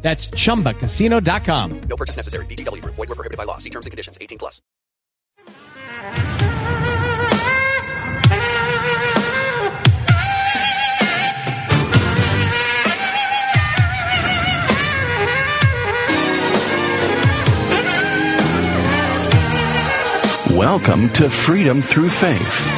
That's chumbacasino.com. No purchase necessary. VGW Group. Void were prohibited by law. See terms and conditions. 18 plus. Welcome to Freedom Through Faith.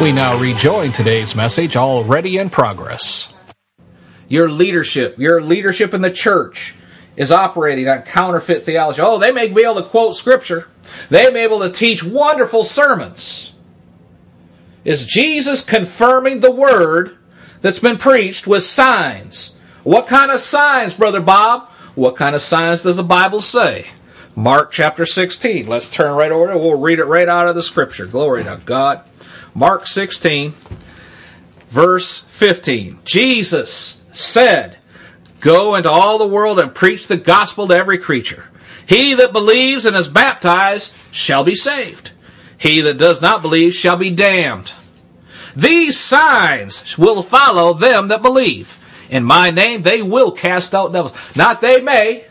We now rejoin today's message already in progress. Your leadership, your leadership in the church is operating on counterfeit theology. Oh, they may be able to quote scripture. They may be able to teach wonderful sermons. Is Jesus confirming the word that's been preached with signs? What kind of signs, Brother Bob? What kind of signs does the Bible say? Mark chapter 16. Let's turn right over. We'll read it right out of the scripture. Glory to God. Mark 16, verse 15. Jesus said, Go into all the world and preach the gospel to every creature. He that believes and is baptized shall be saved. He that does not believe shall be damned. These signs will follow them that believe. In my name they will cast out devils. Not they may.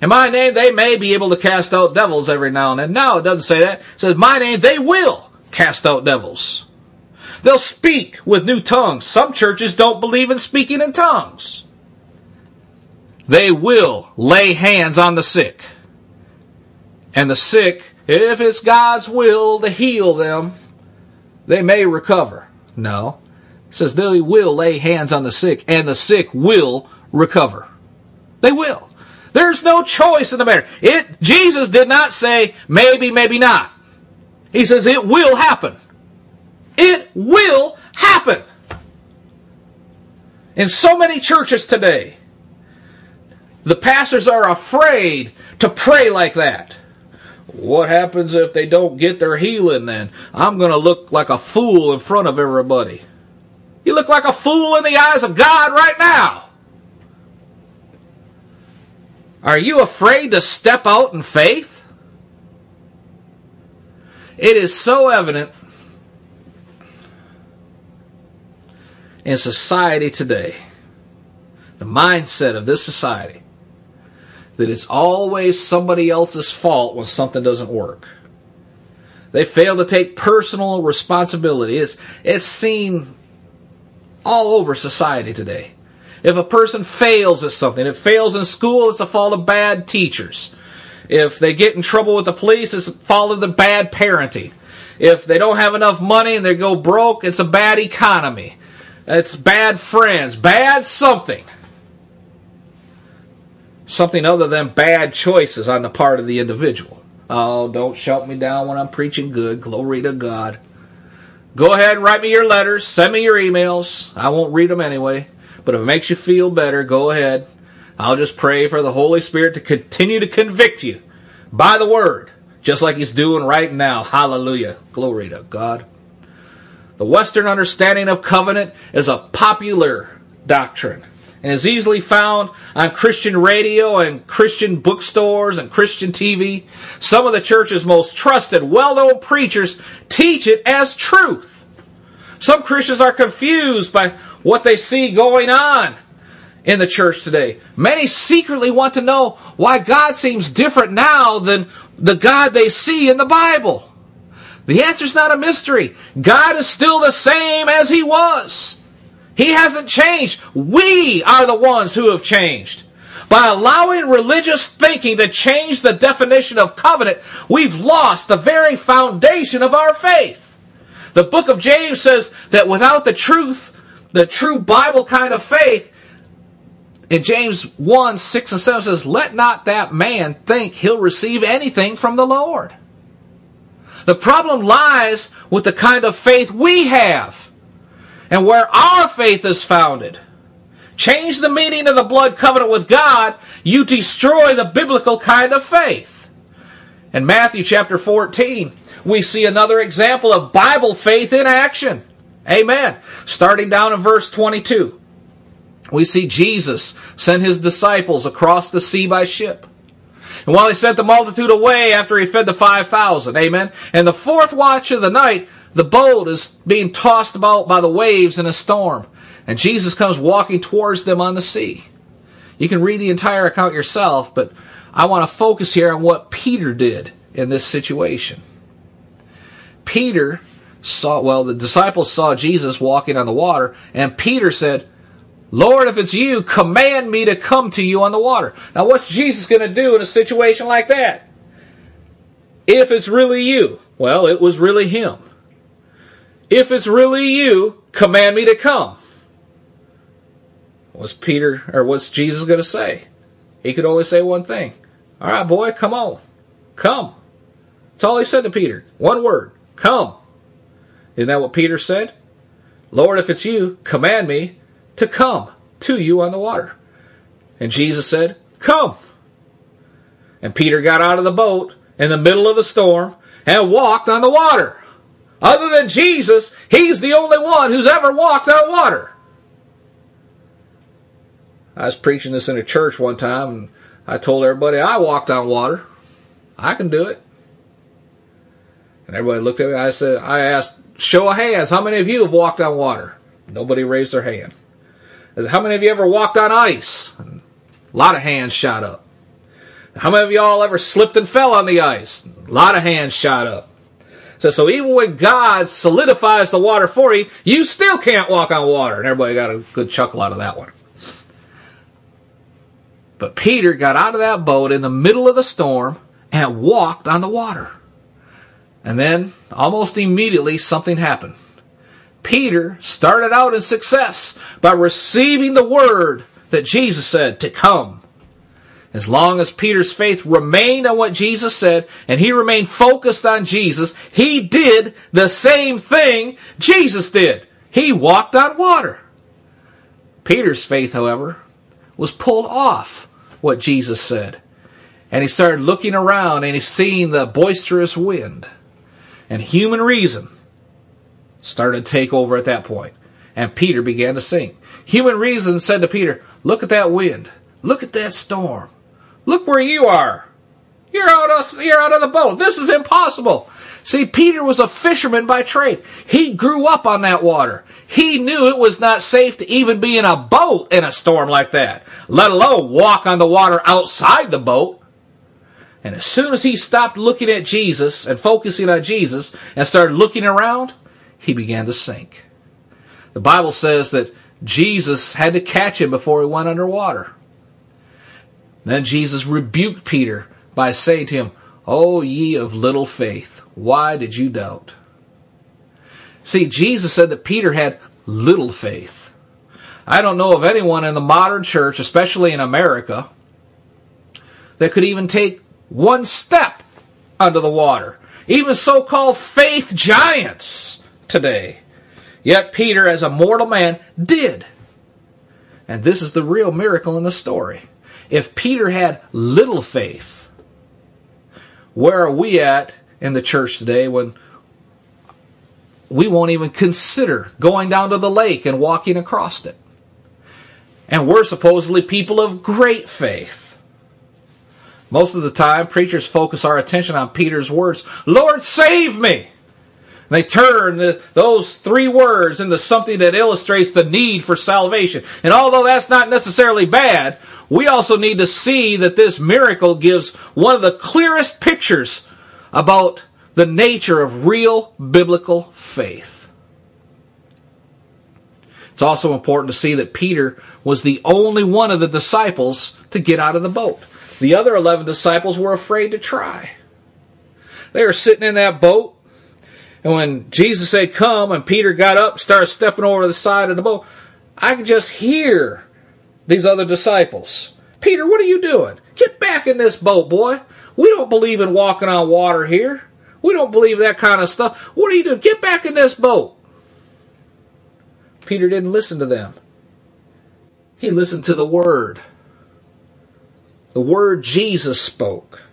In my name they may be able to cast out devils every now and then. No, it doesn't say that. It says, my name they will cast out devils. They'll speak with new tongues. Some churches don't believe in speaking in tongues. They will lay hands on the sick. And the sick, if it's God's will to heal them, they may recover. No. It says they will lay hands on the sick, and the sick will recover. They will. There's no choice in the matter. It Jesus did not say maybe, maybe not. He says it will happen. It will happen. In so many churches today, the pastors are afraid to pray like that. What happens if they don't get their healing then? I'm going to look like a fool in front of everybody. You look like a fool in the eyes of God right now. Are you afraid to step out in faith? It is so evident in society today, the mindset of this society, that it's always somebody else's fault when something doesn't work. They fail to take personal responsibility. It's, it's seen all over society today. If a person fails at something, it fails in school, it's the fault of bad teachers. If they get in trouble with the police, it's follow the bad parenting. If they don't have enough money and they go broke, it's a bad economy. It's bad friends, bad something. Something other than bad choices on the part of the individual. Oh, don't shout me down when I'm preaching good. Glory to God. Go ahead write me your letters. Send me your emails. I won't read them anyway. But if it makes you feel better, go ahead. I'll just pray for the Holy Spirit to continue to convict you by the Word, just like He's doing right now. Hallelujah. Glory to God. The Western understanding of covenant is a popular doctrine and is easily found on Christian radio and Christian bookstores and Christian TV. Some of the church's most trusted, well known preachers teach it as truth. Some Christians are confused by what they see going on in the church today. Many secretly want to know why God seems different now than the God they see in the Bible. The answer is not a mystery. God is still the same as He was. He hasn't changed. We are the ones who have changed. By allowing religious thinking to change the definition of covenant, we've lost the very foundation of our faith. The book of James says that without the truth, the true Bible kind of faith, in James 1 6 and 7 says, Let not that man think he'll receive anything from the Lord. The problem lies with the kind of faith we have and where our faith is founded. Change the meaning of the blood covenant with God, you destroy the biblical kind of faith. In Matthew chapter 14, we see another example of Bible faith in action. Amen. Starting down in verse 22 we see Jesus send his disciples across the sea by ship. And while he sent the multitude away after he fed the 5,000, amen, and the fourth watch of the night, the boat is being tossed about by the waves in a storm. And Jesus comes walking towards them on the sea. You can read the entire account yourself, but I want to focus here on what Peter did in this situation. Peter saw, well, the disciples saw Jesus walking on the water, and Peter said, Lord, if it's you, command me to come to you on the water. Now, what's Jesus going to do in a situation like that? If it's really you, well, it was really him. If it's really you, command me to come. What's Peter, or what's Jesus going to say? He could only say one thing. All right, boy, come on. Come. That's all he said to Peter. One word. Come. Isn't that what Peter said? Lord, if it's you, command me to come to you on the water. And Jesus said, Come. And Peter got out of the boat in the middle of the storm and walked on the water. Other than Jesus, he's the only one who's ever walked on water. I was preaching this in a church one time and I told everybody I walked on water. I can do it. And everybody looked at me. I said, I asked, show of hands, how many of you have walked on water? Nobody raised their hand. How many of you ever walked on ice? A lot of hands shot up. How many of y'all ever slipped and fell on the ice? A lot of hands shot up. So, so even when God solidifies the water for you, you still can't walk on water. And everybody got a good chuckle out of that one. But Peter got out of that boat in the middle of the storm and walked on the water. And then, almost immediately, something happened. Peter started out in success by receiving the word that Jesus said to come. As long as Peter's faith remained on what Jesus said and he remained focused on Jesus, he did the same thing Jesus did. He walked on water. Peter's faith, however, was pulled off what Jesus said. And he started looking around and he's seeing the boisterous wind. And human reason started to take over at that point, and Peter began to sink. Human reason said to Peter, Look at that wind. Look at that storm. Look where you are. You're out of, you're out of the boat. This is impossible. See, Peter was a fisherman by trade. He grew up on that water. He knew it was not safe to even be in a boat in a storm like that, let alone walk on the water outside the boat. And as soon as he stopped looking at Jesus and focusing on Jesus and started looking around, he began to sink. The Bible says that Jesus had to catch him before he went underwater. Then Jesus rebuked Peter by saying to him, O ye of little faith, why did you doubt? See, Jesus said that Peter had little faith. I don't know of anyone in the modern church, especially in America, that could even take one step under the water. Even so called faith giants today. Yet Peter, as a mortal man, did. And this is the real miracle in the story. If Peter had little faith, where are we at in the church today when we won't even consider going down to the lake and walking across it? And we're supposedly people of great faith. Most of the time, preachers focus our attention on Peter's words Lord, save me! They turn the, those three words into something that illustrates the need for salvation. And although that's not necessarily bad, we also need to see that this miracle gives one of the clearest pictures about the nature of real biblical faith. It's also important to see that Peter was the only one of the disciples to get out of the boat. The other 11 disciples were afraid to try. They were sitting in that boat, and when Jesus said, Come, and Peter got up and started stepping over the side of the boat, I could just hear these other disciples. Peter, what are you doing? Get back in this boat, boy. We don't believe in walking on water here. We don't believe that kind of stuff. What are you doing? Get back in this boat. Peter didn't listen to them. He listened to the word. The word Jesus spoke.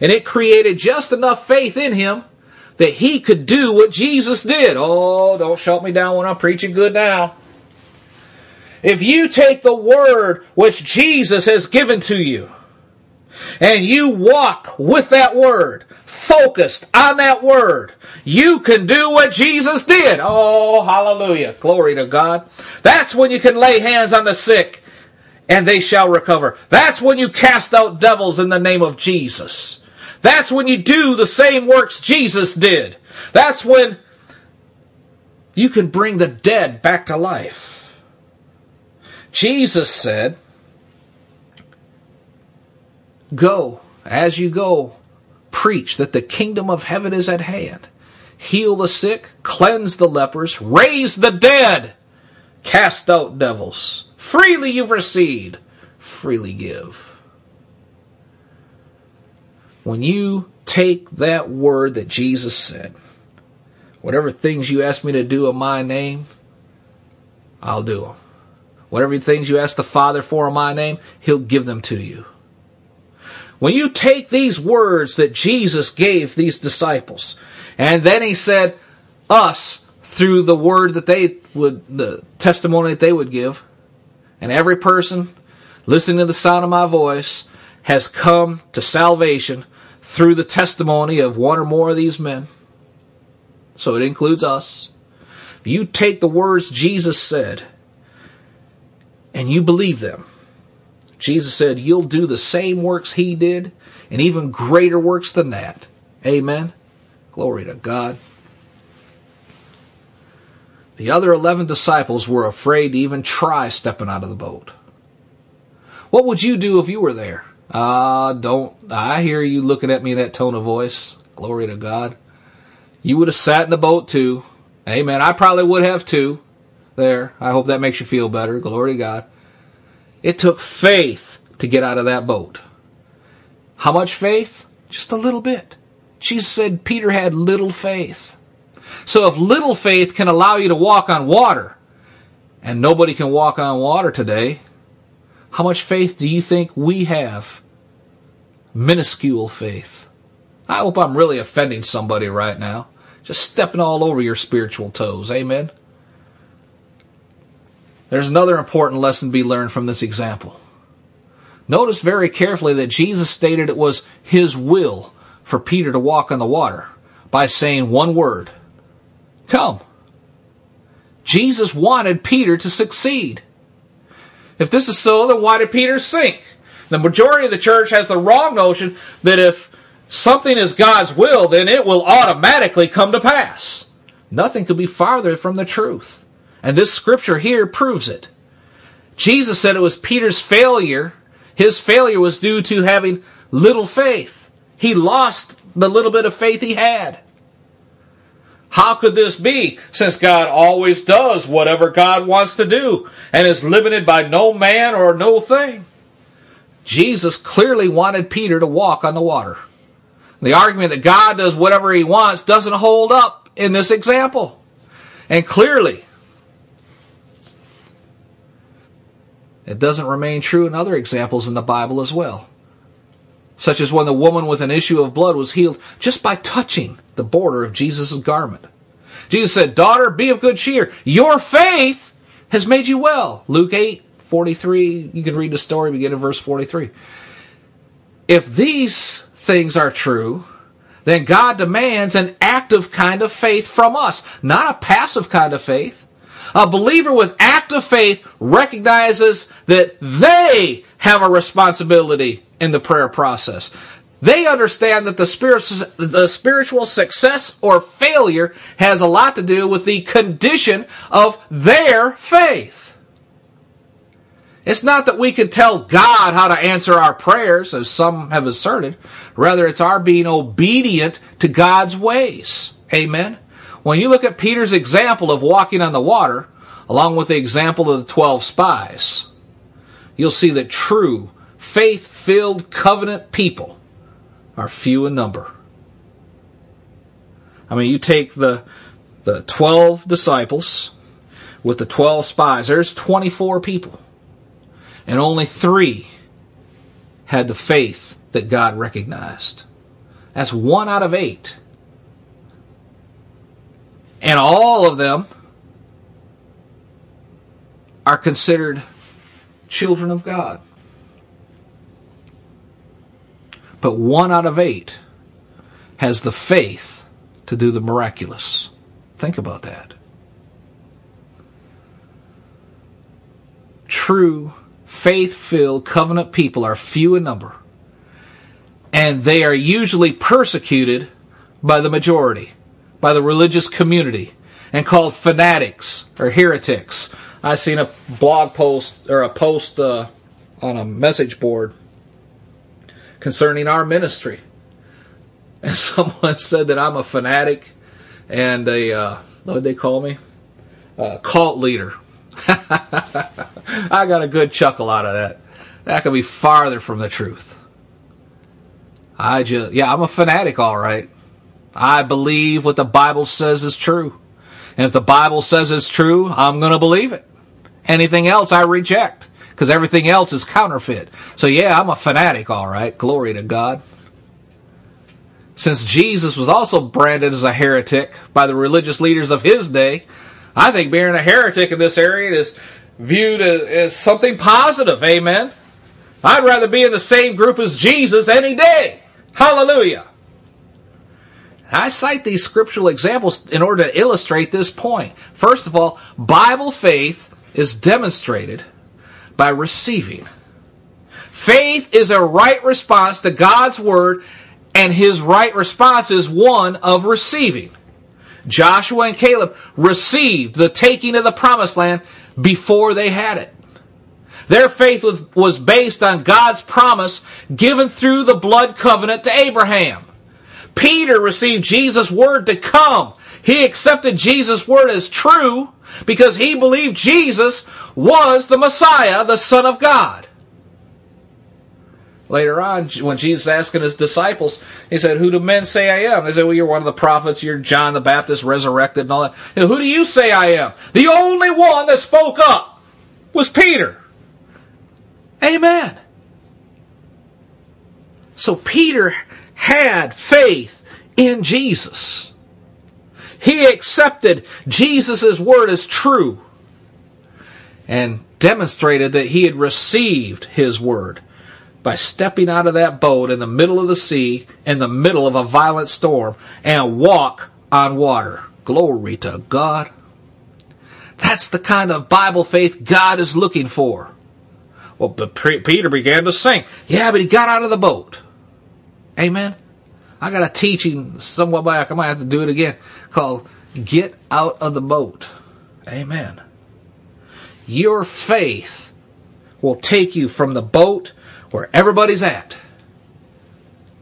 And it created just enough faith in him that he could do what Jesus did. Oh, don't shut me down when I'm preaching good now. If you take the word which Jesus has given to you, and you walk with that word, focused on that word, you can do what Jesus did. Oh, hallelujah. Glory to God. That's when you can lay hands on the sick and they shall recover. That's when you cast out devils in the name of Jesus. That's when you do the same works Jesus did. That's when you can bring the dead back to life. Jesus said, Go, as you go, preach that the kingdom of heaven is at hand. Heal the sick, cleanse the lepers, raise the dead, cast out devils. Freely you've received, freely give. When you take that word that Jesus said, whatever things you ask me to do in my name, I'll do them. Whatever things you ask the Father for in my name, He'll give them to you. When you take these words that Jesus gave these disciples, and then he said, us, through the word that they would, the testimony that they would give, and every person listening to the sound of my voice has come to salvation through the testimony of one or more of these men. So it includes us. If you take the words Jesus said and you believe them, Jesus said, You'll do the same works he did, and even greater works than that. Amen. Glory to God. The other 11 disciples were afraid to even try stepping out of the boat. What would you do if you were there? Ah, uh, don't. I hear you looking at me in that tone of voice. Glory to God. You would have sat in the boat too. Amen. I probably would have too. There. I hope that makes you feel better. Glory to God. It took faith to get out of that boat. How much faith? Just a little bit. Jesus said Peter had little faith. So if little faith can allow you to walk on water, and nobody can walk on water today, how much faith do you think we have? Minuscule faith. I hope I'm really offending somebody right now. Just stepping all over your spiritual toes. Amen. There's another important lesson to be learned from this example. Notice very carefully that Jesus stated it was his will for Peter to walk on the water by saying one word Come. Jesus wanted Peter to succeed. If this is so, then why did Peter sink? The majority of the church has the wrong notion that if something is God's will, then it will automatically come to pass. Nothing could be farther from the truth. And this scripture here proves it. Jesus said it was Peter's failure. His failure was due to having little faith. He lost the little bit of faith he had. How could this be, since God always does whatever God wants to do and is limited by no man or no thing? Jesus clearly wanted Peter to walk on the water. The argument that God does whatever he wants doesn't hold up in this example. And clearly, It doesn't remain true in other examples in the Bible as well. Such as when the woman with an issue of blood was healed just by touching the border of Jesus' garment. Jesus said, Daughter, be of good cheer. Your faith has made you well. Luke 8, 43. You can read the story, begin in verse 43. If these things are true, then God demands an active kind of faith from us, not a passive kind of faith. A believer with active faith recognizes that they have a responsibility in the prayer process. They understand that the spiritual, the spiritual success or failure has a lot to do with the condition of their faith. It's not that we can tell God how to answer our prayers, as some have asserted. Rather, it's our being obedient to God's ways. Amen. When you look at Peter's example of walking on the water, along with the example of the 12 spies, you'll see that true, faith filled covenant people are few in number. I mean, you take the, the 12 disciples with the 12 spies, there's 24 people. And only three had the faith that God recognized. That's one out of eight. And all of them are considered children of God. But one out of eight has the faith to do the miraculous. Think about that. True, faith filled covenant people are few in number, and they are usually persecuted by the majority, by the religious community, and called fanatics or heretics. I seen a blog post or a post uh, on a message board concerning our ministry. And someone said that I'm a fanatic and a, uh, what they call me? A cult leader. I got a good chuckle out of that. That could be farther from the truth. I just, yeah, I'm a fanatic, all right. I believe what the Bible says is true. And if the Bible says it's true, I'm going to believe it. Anything else I reject because everything else is counterfeit. So yeah, I'm a fanatic, all right. Glory to God. Since Jesus was also branded as a heretic by the religious leaders of his day, I think being a heretic in this area is viewed as, as something positive. Amen. I'd rather be in the same group as Jesus any day. Hallelujah. I cite these scriptural examples in order to illustrate this point. First of all, Bible faith is demonstrated by receiving. Faith is a right response to God's word, and his right response is one of receiving. Joshua and Caleb received the taking of the promised land before they had it. Their faith was, based on God's promise given through the blood covenant to Abraham. Peter received Jesus' word to come. He accepted Jesus' word as true because he believed Jesus was the Messiah, the Son of God. Later on, when Jesus asking his disciples, he said, Who do men say I am? They said, Well, you're one of the prophets, you're John the Baptist resurrected and all that. And who do you say I am? The only one that spoke up was Peter. Amen. So Peter had faith in Jesus. He accepted Jesus' word as true and demonstrated that he had received his word by stepping out of that boat in the middle of the sea, in the middle of a violent storm, and walk on water. Glory to God. That's the kind of Bible faith God is looking for. Well, but Peter began to sink. Yeah, but he got out of the boat. Amen. I got a teaching somewhat back. I might have to do it again called Get Out of the Boat. Amen. Your faith will take you from the boat where everybody's at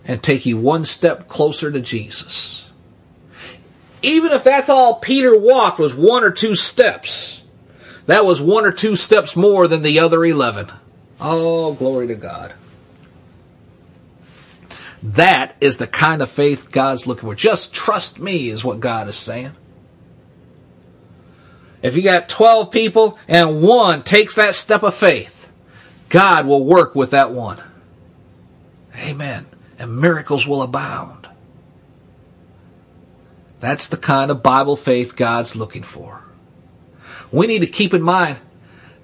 and take you one step closer to Jesus. Even if that's all Peter walked was one or two steps, that was one or two steps more than the other 11. Oh, glory to God. That is the kind of faith God's looking for. Just trust me, is what God is saying. If you got 12 people and one takes that step of faith, God will work with that one. Amen. And miracles will abound. That's the kind of Bible faith God's looking for. We need to keep in mind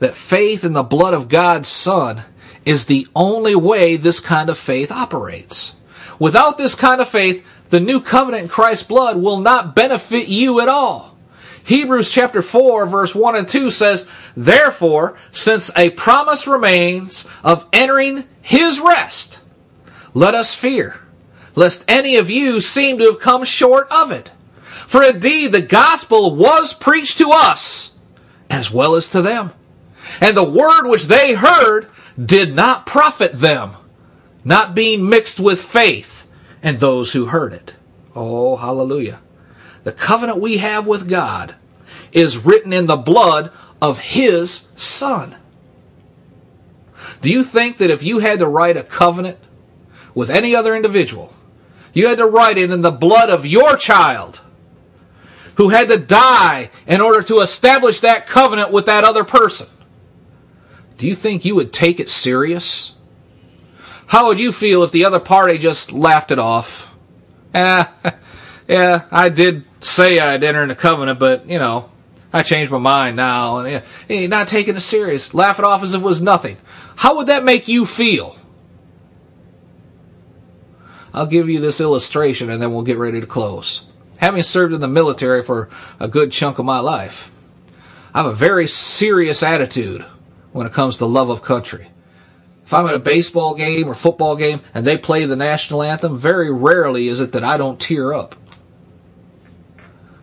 that faith in the blood of God's Son is the only way this kind of faith operates. Without this kind of faith, the new covenant in Christ's blood will not benefit you at all. Hebrews chapter 4 verse 1 and 2 says, Therefore, since a promise remains of entering his rest, let us fear. lest any of you seem to have come short of it. For indeed the gospel was preached to us as well as to them. And the word which they heard did not profit them, not being mixed with faith in those who heard it. Oh, hallelujah. The covenant we have with God is written in the blood of His Son. Do you think that if you had to write a covenant with any other individual, you had to write it in the blood of your child who had to die in order to establish that covenant with that other person? Do you think you would take it serious? How would you feel if the other party just laughed it off? Eh, yeah, I did say I'd enter in a covenant, but, you know, I changed my mind now. And yeah, hey, not taking it serious. Laugh it off as if it was nothing. How would that make you feel? I'll give you this illustration and then we'll get ready to close. Having served in the military for a good chunk of my life, I have a very serious attitude when it comes to love of country. If I'm at a baseball game or football game and they play the national anthem, very rarely is it that I don't tear up.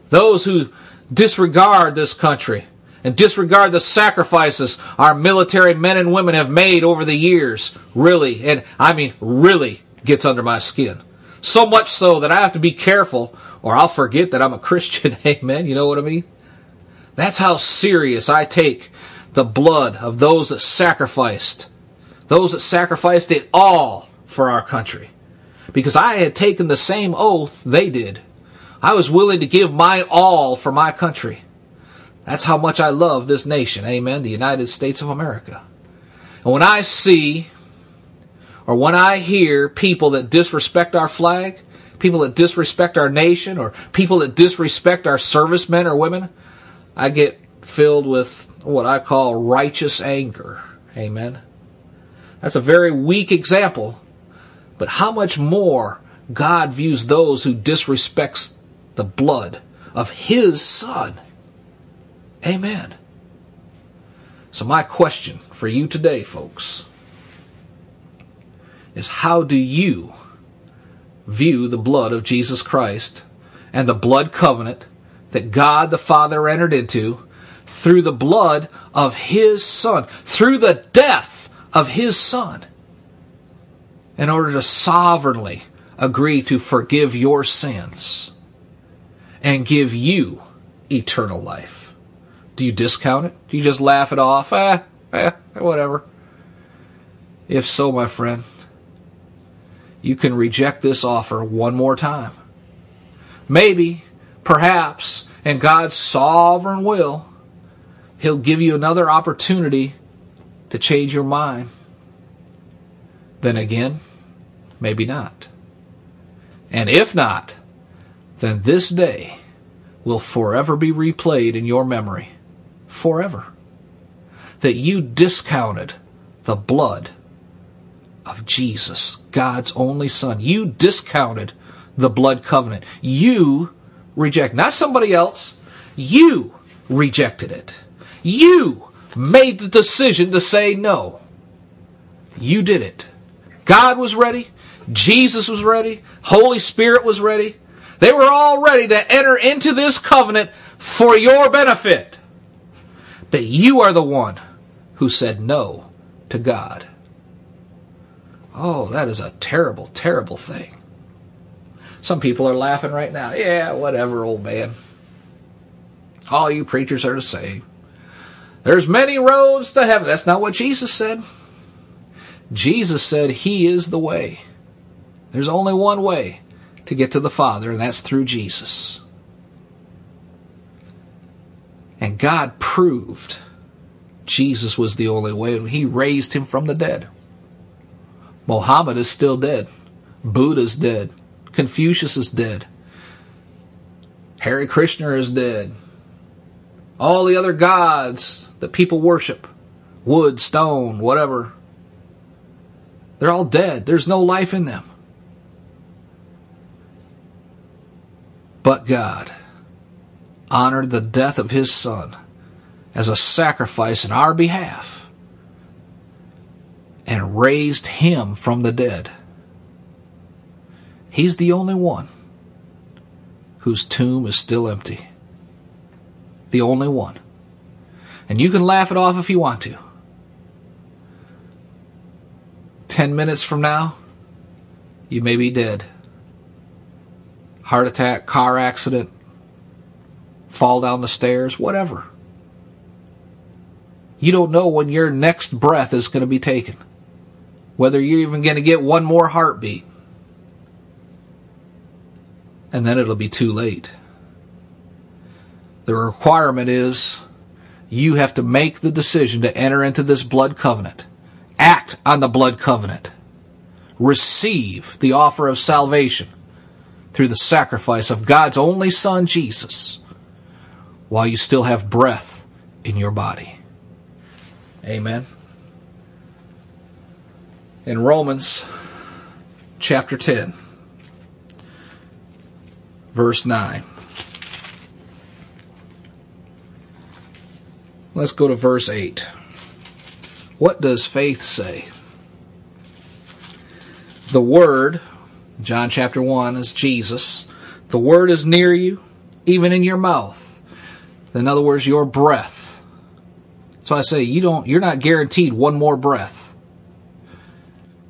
Those who disregard this country and disregard the sacrifices our military men and women have made over the years really, and I mean really, gets under my skin. So much so that I have to be careful or I'll forget that I'm a Christian. Amen. You know what I mean? That's how serious I take the blood of those that sacrificed, those that sacrificed it all for our country. Because I had taken the same oath they did. I was willing to give my all for my country. That's how much I love this nation. Amen. The United States of America. And when I see or when I hear people that disrespect our flag, people that disrespect our nation, or people that disrespect our servicemen or women, I get filled with what I call righteous anger. Amen. That's a very weak example, but how much more God views those who disrespects the blood of his son. Amen. So my question for you today, folks, is how do you view the blood of Jesus Christ and the blood covenant that God the Father entered into through the blood of His Son, through the death of His Son, in order to sovereignly agree to forgive your sins and give you eternal life. Do you discount it? Do you just laugh it off? Eh, eh, whatever. If so, my friend, you can reject this offer one more time. Maybe, perhaps, in God's sovereign will, He'll give you another opportunity to change your mind. Then again, maybe not. And if not, then this day will forever be replayed in your memory. Forever. That you discounted the blood of Jesus, God's only Son. You discounted the blood covenant. You reject, not somebody else. You rejected it. You made the decision to say no. You did it. God was ready. Jesus was ready. Holy Spirit was ready. They were all ready to enter into this covenant for your benefit. But you are the one who said no to God. Oh, that is a terrible, terrible thing. Some people are laughing right now. Yeah, whatever, old man. All you preachers are the same. There's many roads to heaven. That's not what Jesus said. Jesus said he is the way. There's only one way to get to the Father, and that's through Jesus. And God proved Jesus was the only way. He raised him from the dead. Mohammed is still dead. Buddha's dead. Confucius is dead. Hare Krishna is dead. All the other gods that people worship, wood, stone, whatever, they're all dead. There's no life in them. But God honored the death of his son as a sacrifice in our behalf and raised him from the dead. He's the only one whose tomb is still empty. The only one. And you can laugh it off if you want to. Ten minutes from now, you may be dead. Heart attack, car accident, fall down the stairs, whatever. You don't know when your next breath is going to be taken. Whether you're even going to get one more heartbeat. And then it'll be too late. The requirement is you have to make the decision to enter into this blood covenant. Act on the blood covenant. Receive the offer of salvation through the sacrifice of God's only Son, Jesus, while you still have breath in your body. Amen. In Romans chapter 10, verse 9. Let's go to verse 8. What does faith say? The Word, John chapter 1, is Jesus. The Word is near you, even in your mouth. In other words, your breath. So I say you don't you're not guaranteed one more breath.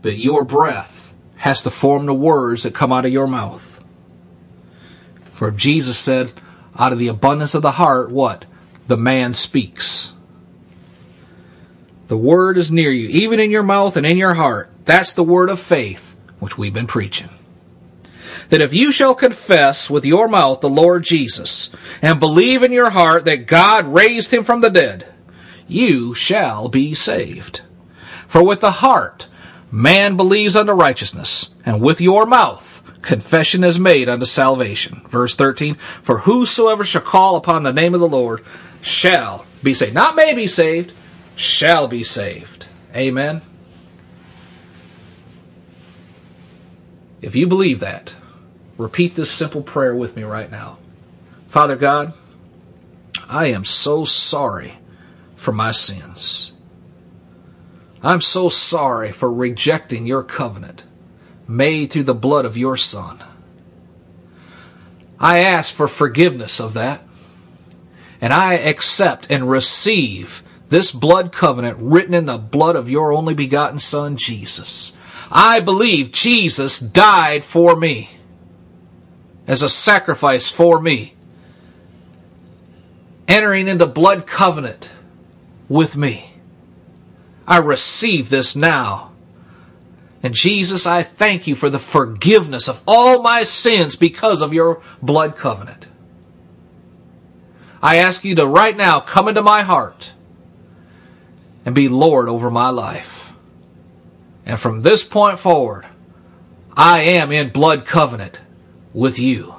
But your breath has to form the words that come out of your mouth. For Jesus said, out of the abundance of the heart, what? The man speaks. The word is near you, even in your mouth and in your heart. That's the word of faith, which we've been preaching. That if you shall confess with your mouth the Lord Jesus, and believe in your heart that God raised him from the dead, you shall be saved. For with the heart man believes unto righteousness, and with your mouth confession is made unto salvation. Verse 13, for whosoever shall call upon the name of the Lord shall be saved. Not may be saved, shall be saved. Amen. If you believe that, repeat this simple prayer with me right now. Father God, I am so sorry for my sins. I'm so sorry for rejecting your covenant made through the blood of your Son. I ask for forgiveness of that, and I accept and receive this blood covenant written in the blood of your only begotten Son, Jesus. I believe Jesus died for me as a sacrifice for me, entering into blood covenant with me. I receive this now. And Jesus, I thank you for the forgiveness of all my sins because of your blood covenant. I ask you to right now come into my heart and be Lord over my life. And from this point forward, I am in blood covenant with you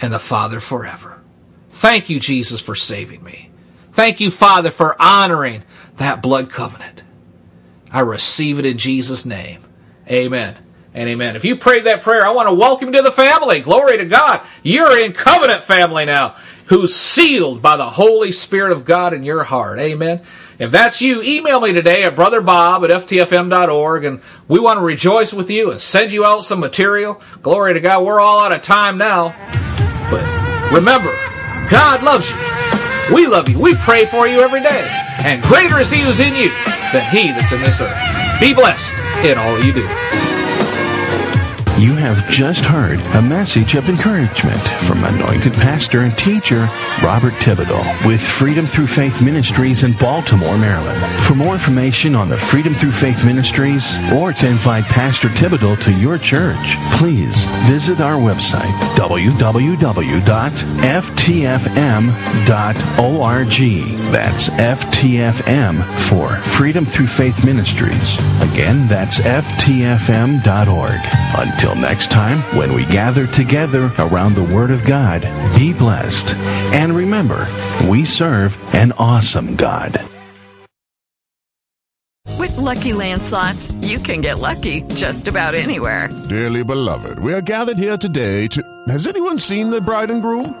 and the Father forever. Thank you, Jesus, for saving me. Thank you, Father, for honoring that blood covenant. I receive it in Jesus' name. Amen and amen. If you prayed that prayer, I want to welcome you to the family. Glory to God. You're in covenant family now, who's sealed by the Holy Spirit of God in your heart. Amen. If that's you, email me today at brotherbob at ftfm.org and we want to rejoice with you and send you out some material. Glory to God. We're all out of time now. But remember, God loves you. We love you. We pray for you every day. And greater is He who's in you than He that's in this earth. Be blessed in all you do. You have just heard a message of encouragement from anointed pastor and teacher Robert Thibodeau with Freedom Through Faith Ministries in Baltimore, Maryland. For more information on the Freedom Through Faith Ministries or to invite Pastor Thibodeau to your church, please visit our website www.ftfm.org. That's FTFM for Freedom Through Faith Ministries. Again, that's FTFM.org. Until next time, when we gather together around the Word of God, be blessed. And remember, we serve an awesome God. With Lucky Land slots, you can get lucky just about anywhere. Dearly beloved, we are gathered here today to. Has anyone seen the bride and groom?